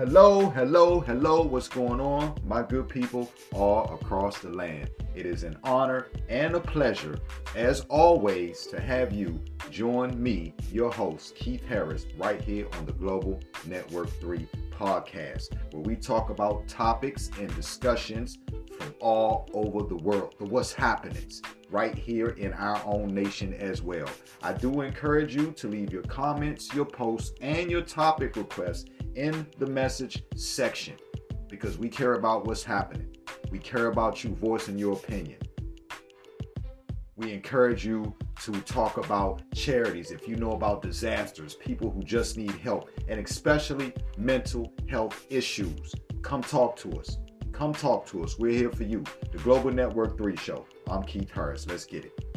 Hello, hello, hello. What's going on, my good people all across the land? It is an honor and a pleasure, as always, to have you join me, your host, Keith Harris, right here on the Global Network 3 podcast, where we talk about topics and discussions from all over the world, the what's happening right here in our own nation as well. I do encourage you to leave your comments, your posts, and your topic requests in the message section because we care about what's happening. We care about you voicing your opinion. We encourage you to talk about charities if you know about disasters, people who just need help, and especially mental health issues. Come talk to us. Come talk to us. We're here for you. The Global Network 3 Show. I'm Keith Harris. Let's get it.